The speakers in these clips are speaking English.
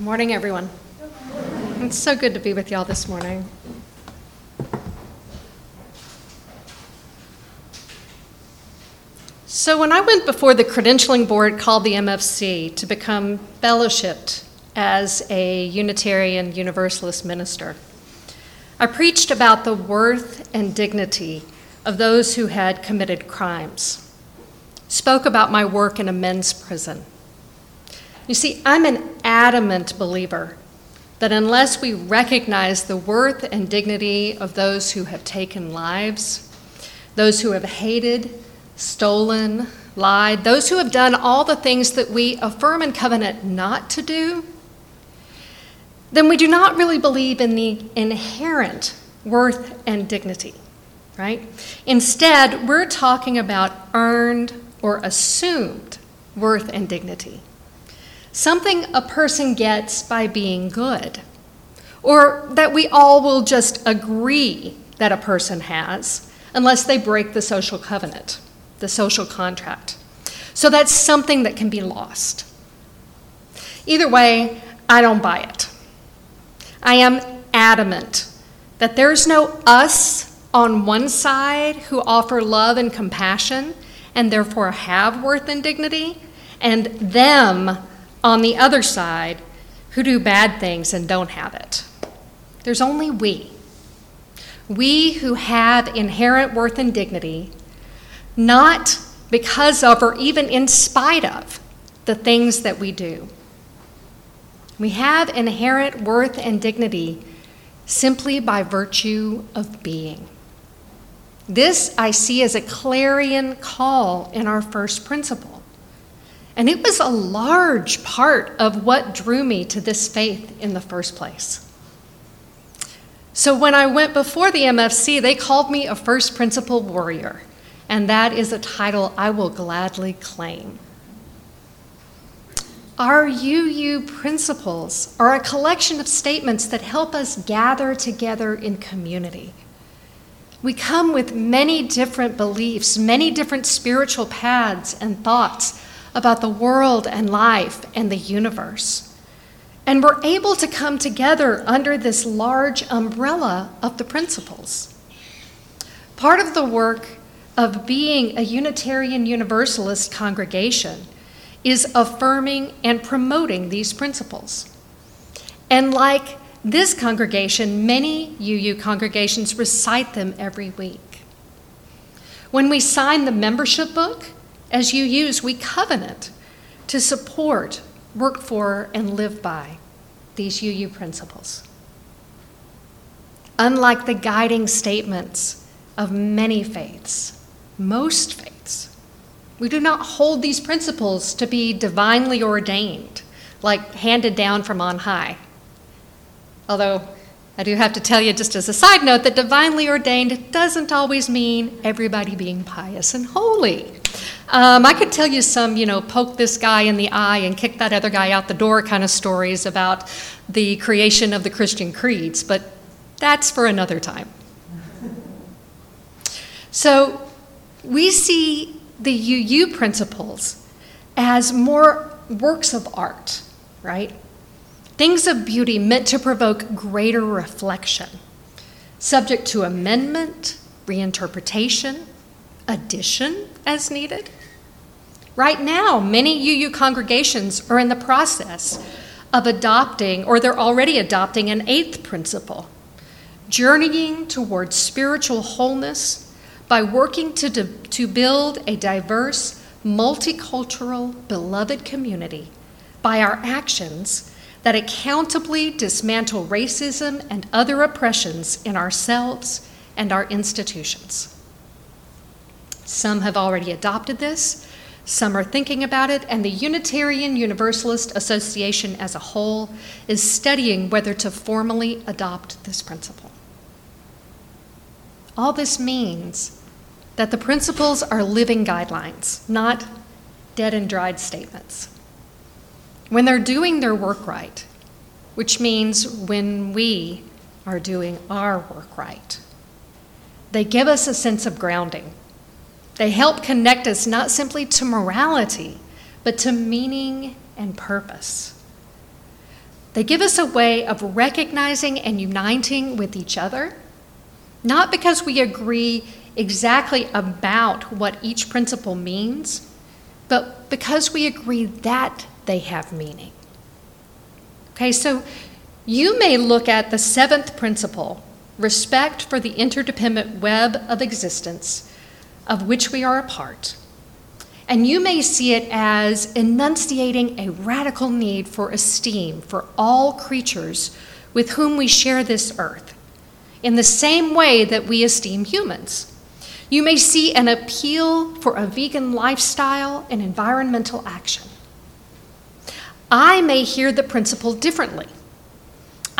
Good morning, everyone. It's so good to be with y'all this morning. So, when I went before the credentialing board called the MFC to become fellowshipped as a Unitarian Universalist minister, I preached about the worth and dignity of those who had committed crimes, spoke about my work in a men's prison. You see, I'm an adamant believer that unless we recognize the worth and dignity of those who have taken lives, those who have hated, stolen, lied, those who have done all the things that we affirm in covenant not to do, then we do not really believe in the inherent worth and dignity, right? Instead, we're talking about earned or assumed worth and dignity. Something a person gets by being good, or that we all will just agree that a person has unless they break the social covenant, the social contract. So that's something that can be lost. Either way, I don't buy it. I am adamant that there's no us on one side who offer love and compassion and therefore have worth and dignity, and them on the other side who do bad things and don't have it. There's only we. We who have inherent worth and dignity, not because of or even in spite of the things that we do. We have inherent worth and dignity simply by virtue of being. This I see as a clarion call in our first principle. And it was a large part of what drew me to this faith in the first place. So when I went before the MFC, they called me a first principle warrior, and that is a title I will gladly claim. Our UU principles are a collection of statements that help us gather together in community. We come with many different beliefs, many different spiritual paths and thoughts about the world and life and the universe. And we're able to come together under this large umbrella of the principles. Part of the work of being a Unitarian Universalist congregation is affirming and promoting these principles. And like this congregation, many UU congregations recite them every week. When we sign the membership book, as UUs, we covenant to support, work for, and live by these UU principles. Unlike the guiding statements of many faiths, most faiths, we do not hold these principles to be divinely ordained, like handed down from on high. Although I do have to tell you, just as a side note, that divinely ordained doesn't always mean everybody being pious and holy. Um, I could tell you some, you know, poke this guy in the eye and kick that other guy out the door kind of stories about the creation of the Christian creeds, but that's for another time. So we see the UU principles as more works of art, right? Things of beauty meant to provoke greater reflection, subject to amendment, reinterpretation, addition as needed. Right now, many UU congregations are in the process of adopting, or they're already adopting, an eighth principle journeying towards spiritual wholeness by working to, de- to build a diverse, multicultural, beloved community by our actions that accountably dismantle racism and other oppressions in ourselves and our institutions. Some have already adopted this, some are thinking about it, and the Unitarian Universalist Association as a whole is studying whether to formally adopt this principle. All this means that the principles are living guidelines, not dead and dried statements. When they're doing their work right, which means when we are doing our work right, they give us a sense of grounding they help connect us not simply to morality, but to meaning and purpose. They give us a way of recognizing and uniting with each other, not because we agree exactly about what each principle means, but because we agree that they have meaning. Okay, so you may look at the seventh principle, respect for the interdependent web of existence of which we are a part. And you may see it as enunciating a radical need for esteem for all creatures with whom we share this earth, in the same way that we esteem humans. You may see an appeal for a vegan lifestyle and environmental action. I may hear the principle differently.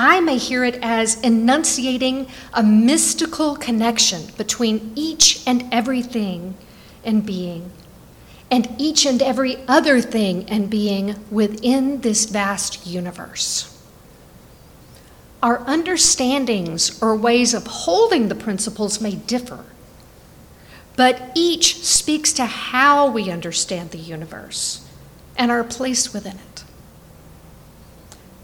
I may hear it as enunciating a mystical connection between each and everything and being, and each and every other thing and being within this vast universe. Our understandings or ways of holding the principles may differ, but each speaks to how we understand the universe and our place within it.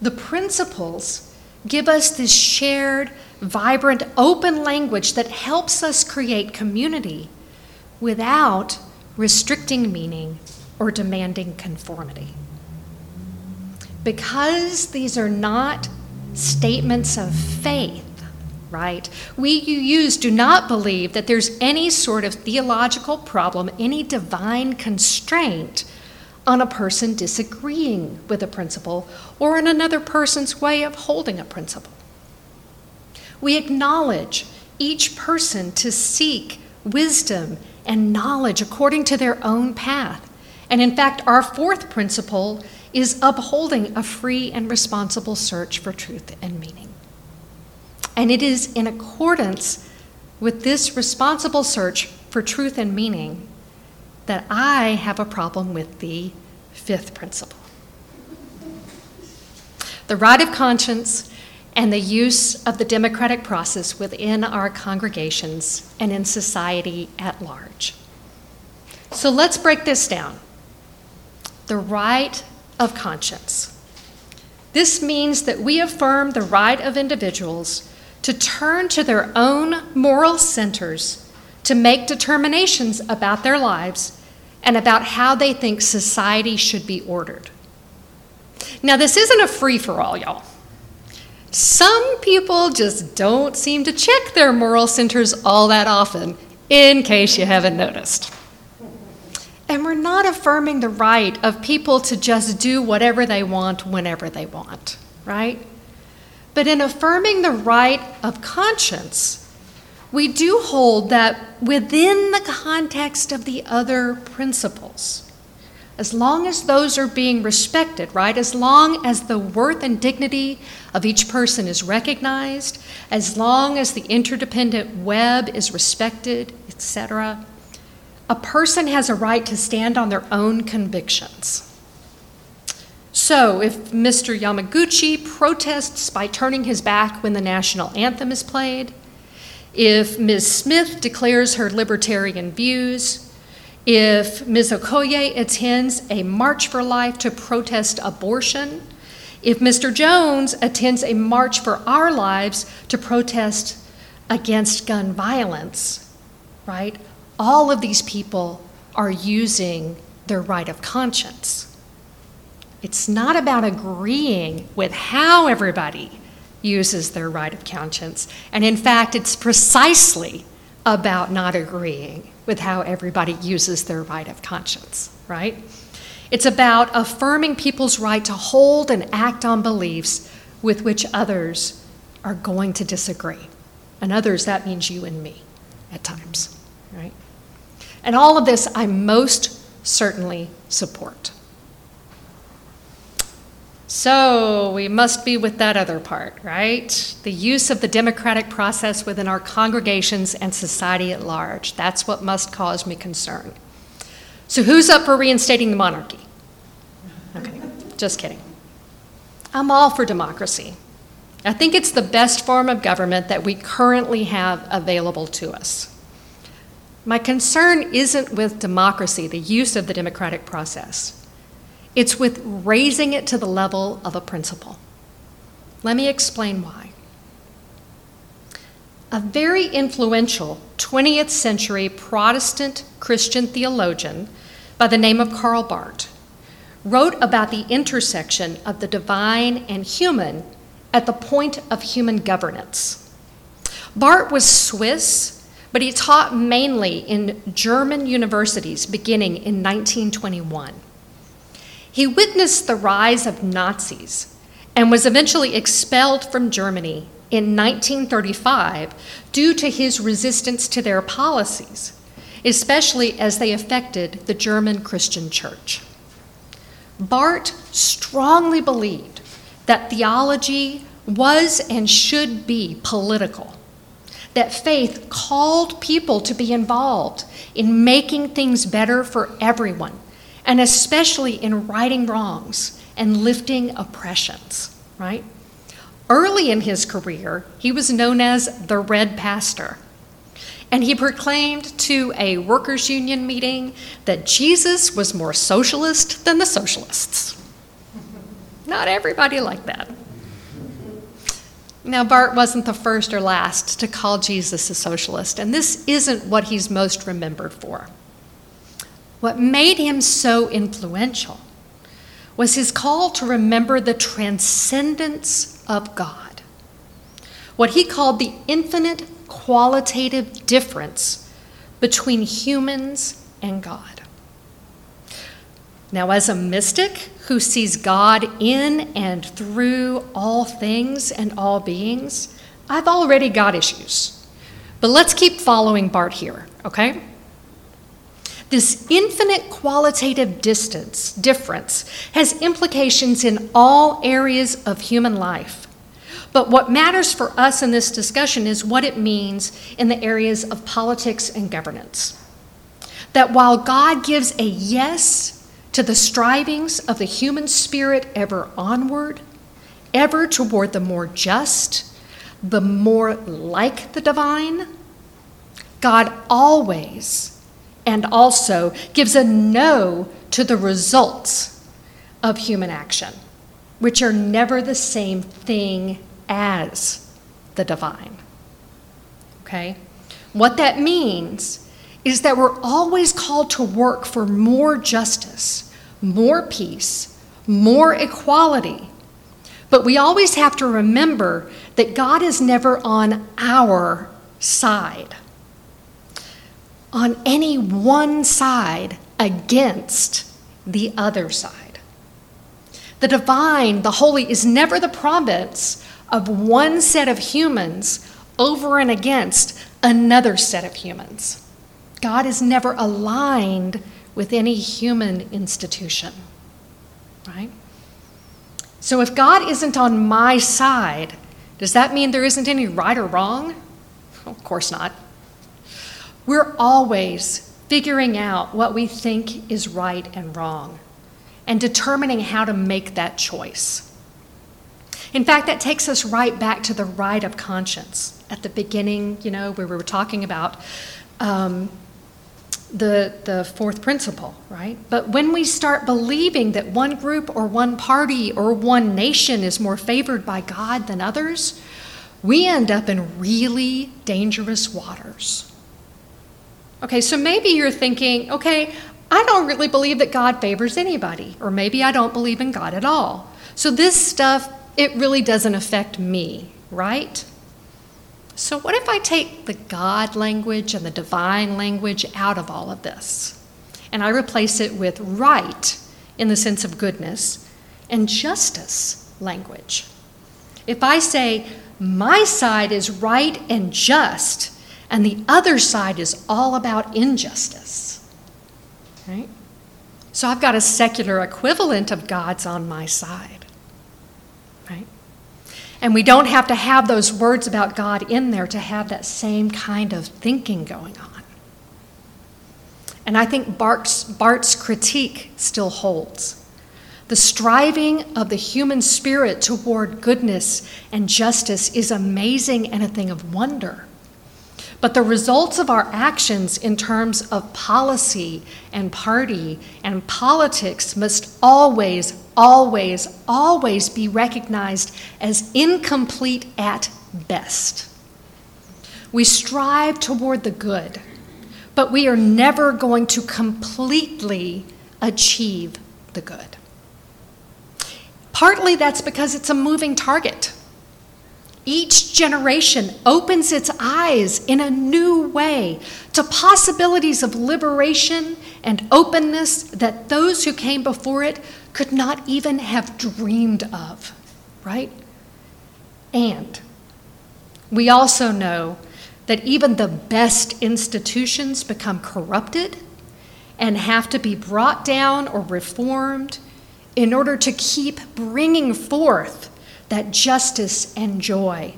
The principles give us this shared, vibrant, open language that helps us create community without restricting meaning or demanding conformity. Because these are not statements of faith, right? We UUs do not believe that there's any sort of theological problem, any divine constraint on a person disagreeing with a principle or on another person's way of holding a principle. We acknowledge each person to seek wisdom and knowledge according to their own path. And in fact, our fourth principle is upholding a free and responsible search for truth and meaning. And it is in accordance with this responsible search for truth and meaning that I have a problem with the fifth principle the right of conscience and the use of the democratic process within our congregations and in society at large. So let's break this down. The right of conscience. This means that we affirm the right of individuals to turn to their own moral centers to make determinations about their lives and about how they think society should be ordered. Now, this isn't a free for all, y'all. Some people just don't seem to check their moral centers all that often, in case you haven't noticed. And we're not affirming the right of people to just do whatever they want whenever they want, right? But in affirming the right of conscience, we do hold that within the context of the other principles, as long as those are being respected, right? As long as the worth and dignity of each person is recognized, as long as the interdependent web is respected, etc., a person has a right to stand on their own convictions. So, if Mr. Yamaguchi protests by turning his back when the national anthem is played, if Ms. Smith declares her libertarian views, if Ms. Okoye attends a March for Life to protest abortion, if Mr. Jones attends a March for Our Lives to protest against gun violence, right? All of these people are using their right of conscience. It's not about agreeing with how everybody uses their right of conscience. And in fact, it's precisely about not agreeing with how everybody uses their right of conscience, right? It's about affirming people's right to hold and act on beliefs with which others are going to disagree. And others, that means you and me at times, right? And all of this I most certainly support. So we must be with that other part, right? The use of the democratic process within our congregations and society at large. That's what must cause me concern. So who's up for reinstating the monarchy? Okay, just kidding. I'm all for democracy. I think it's the best form of government that we currently have available to us. My concern isn't with democracy, the use of the democratic process. It's with raising it to the level of a principle. Let me explain why. A very influential 20th century Protestant Christian theologian by the name of Karl Barth wrote about the intersection of the divine and human at the point of human governance. Barth was Swiss, but he taught mainly in German universities beginning in 1921. He witnessed the rise of Nazis and was eventually expelled from Germany in 1935 due to his resistance to their policies, especially as they affected the German Christian church. Barth strongly believed that theology was and should be political, that faith called people to be involved in making things better for everyone, and especially in righting wrongs and lifting oppressions, right? Early in his career, he was known as the Red Pastor. And he proclaimed to a workers' union meeting that Jesus was more socialist than the socialists. Not everybody liked that. Now, Barth wasn't the first or last to call Jesus a socialist, and this isn't what he's most remembered for. What made him so influential was his call to remember the transcendence of God, what he called the infinite qualitative difference between humans and God. Now, as a mystic who sees God in and through all things and all beings, I've already got issues. But let's keep following Barth here, okay? This infinite qualitative distance difference has implications in all areas of human life. But what matters for us in this discussion is what it means in the areas of politics and governance. That while God gives a yes to the strivings of the human spirit ever onward, ever toward the more just, the more like the divine, God always and also gives a no to the results of human action, which are never the same thing as the divine. Okay? What that means is that we're always called to work for more justice, more peace, more equality. But we always have to remember that God is never on our side on any one side against the other side. The divine, the holy, is never the province of one set of humans over and against another set of humans. God is never aligned with any human institution, right? So if God isn't on my side, does that mean there isn't any right or wrong? Of course not. We're always figuring out what we think is right and wrong and determining how to make that choice. In fact, that takes us right back to the right of conscience. At the beginning, you know, where we were talking about um, the, the fourth principle, right? But when we start believing that one group or one party or one nation is more favored by God than others, we end up in really dangerous waters. Okay, so maybe you're thinking, okay, I don't really believe that God favors anybody, or maybe I don't believe in God at all. So this stuff, it really doesn't affect me, right? So, what if I take the God language and the divine language out of all of this? And I replace it with right in the sense of goodness and justice language. If I say, my side is right and just, and the other side is all about injustice. Right? So I've got a secular equivalent of God's on my side. Right? And we don't have to have those words about God in there to have that same kind of thinking going on. And I think Bart's, Barth's critique still holds. The striving of the human spirit toward goodness and justice is amazing and a thing of wonder. But the results of our actions in terms of policy and party and politics must always always, always be recognized as incomplete at best. We strive toward the good, but we are never going to completely achieve the good. Partly that's because it's a moving target. Each generation opens its eyes in a new way to possibilities of liberation and openness that those who came before it could not even have dreamed of, right? And we also know that even the best institutions become corrupted and have to be brought down or reformed in order to keep bringing forth that justice and joy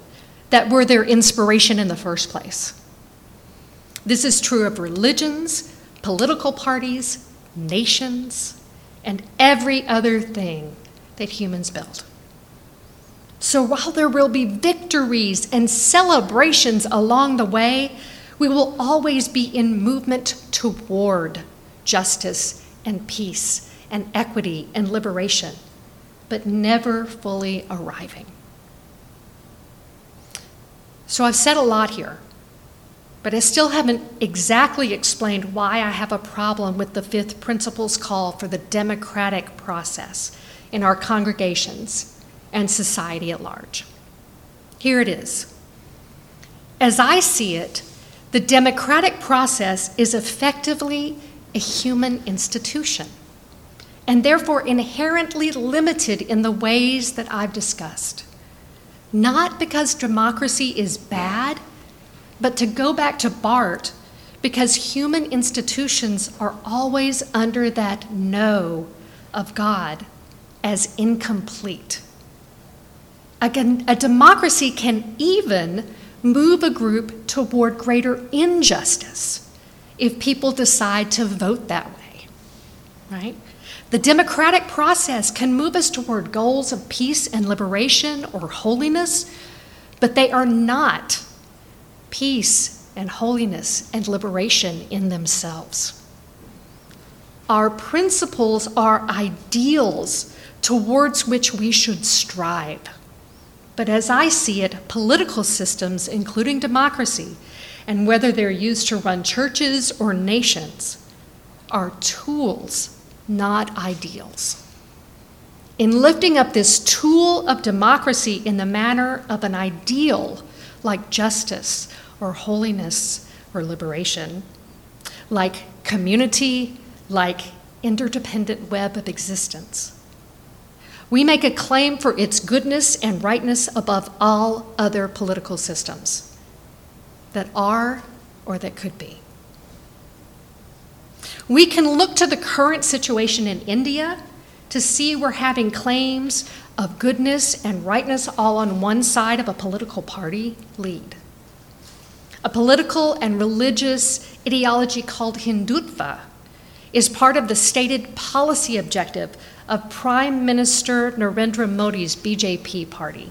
that were their inspiration in the first place. This is true of religions, political parties, nations, and every other thing that humans build. So while there will be victories and celebrations along the way, we will always be in movement toward justice and peace and equity and liberation but never fully arriving. So I've said a lot here, but I still haven't exactly explained why I have a problem with the fifth principle's call for the democratic process in our congregations and society at large. Here it is. As I see it, the democratic process is effectively a human institution and therefore inherently limited in the ways that I've discussed. Not because democracy is bad, but to go back to Barth, because human institutions are always under that no of God as incomplete. Again, a democracy can even move a group toward greater injustice if people decide to vote that way, right? The democratic process can move us toward goals of peace and liberation or holiness, but they are not peace and holiness and liberation in themselves. Our principles are ideals towards which we should strive. But as I see it, political systems, including democracy, and whether they're used to run churches or nations, are tools not ideals. In lifting up this tool of democracy in the manner of an ideal like justice or holiness or liberation, like community, like interdependent web of existence. We make a claim for its goodness and rightness above all other political systems that are or that could be. We can look to the current situation in India to see we're having claims of goodness and rightness all on one side of a political party lead. A political and religious ideology called Hindutva is part of the stated policy objective of Prime Minister Narendra Modi's BJP party.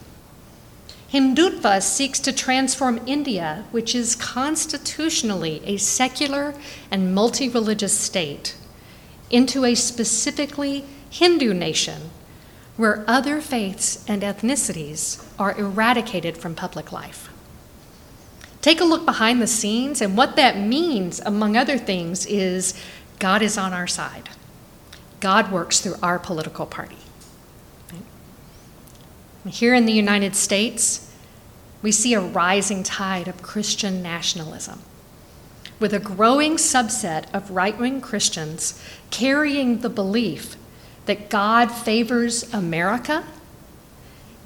Hindutva seeks to transform India, which is constitutionally a secular and multi religious state, into a specifically Hindu nation where other faiths and ethnicities are eradicated from public life. Take a look behind the scenes, and what that means, among other things, is God is on our side. God works through our political party. Here in the United States, we see a rising tide of Christian nationalism, with a growing subset of right wing Christians carrying the belief that God favors America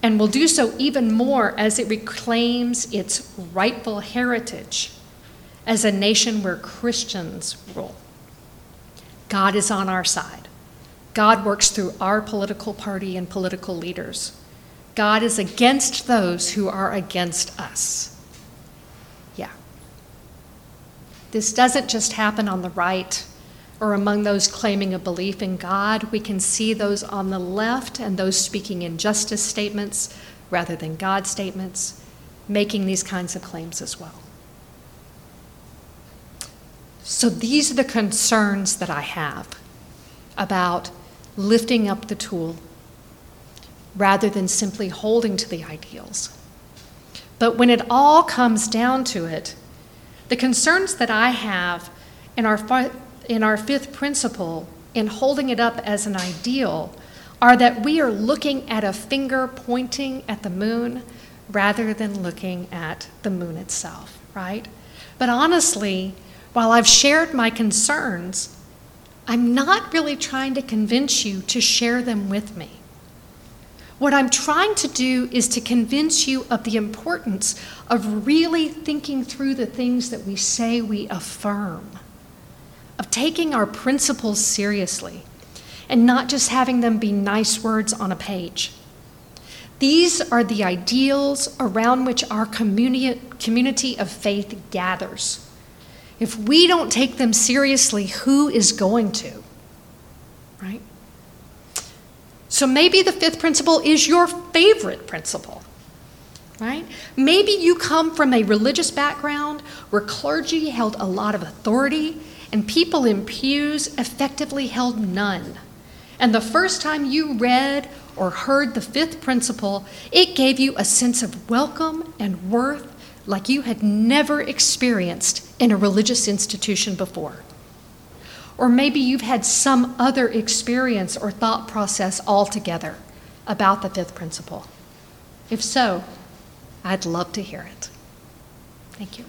and will do so even more as it reclaims its rightful heritage as a nation where Christians rule. God is on our side. God works through our political party and political leaders. God is against those who are against us. Yeah. This doesn't just happen on the right or among those claiming a belief in God. We can see those on the left and those speaking injustice statements rather than God statements making these kinds of claims as well. So these are the concerns that I have about lifting up the tool rather than simply holding to the ideals. But when it all comes down to it, the concerns that I have in our, in our fifth principle in holding it up as an ideal are that we are looking at a finger pointing at the moon rather than looking at the moon itself, right? But honestly, while I've shared my concerns, I'm not really trying to convince you to share them with me. What I'm trying to do is to convince you of the importance of really thinking through the things that we say we affirm, of taking our principles seriously, and not just having them be nice words on a page. These are the ideals around which our communi- community of faith gathers. If we don't take them seriously, who is going to? Right? So maybe the fifth principle is your favorite principle, right? Maybe you come from a religious background where clergy held a lot of authority and people in pews effectively held none. And the first time you read or heard the fifth principle, it gave you a sense of welcome and worth like you had never experienced in a religious institution before. Or maybe you've had some other experience or thought process altogether about the fifth principle. If so, I'd love to hear it. Thank you.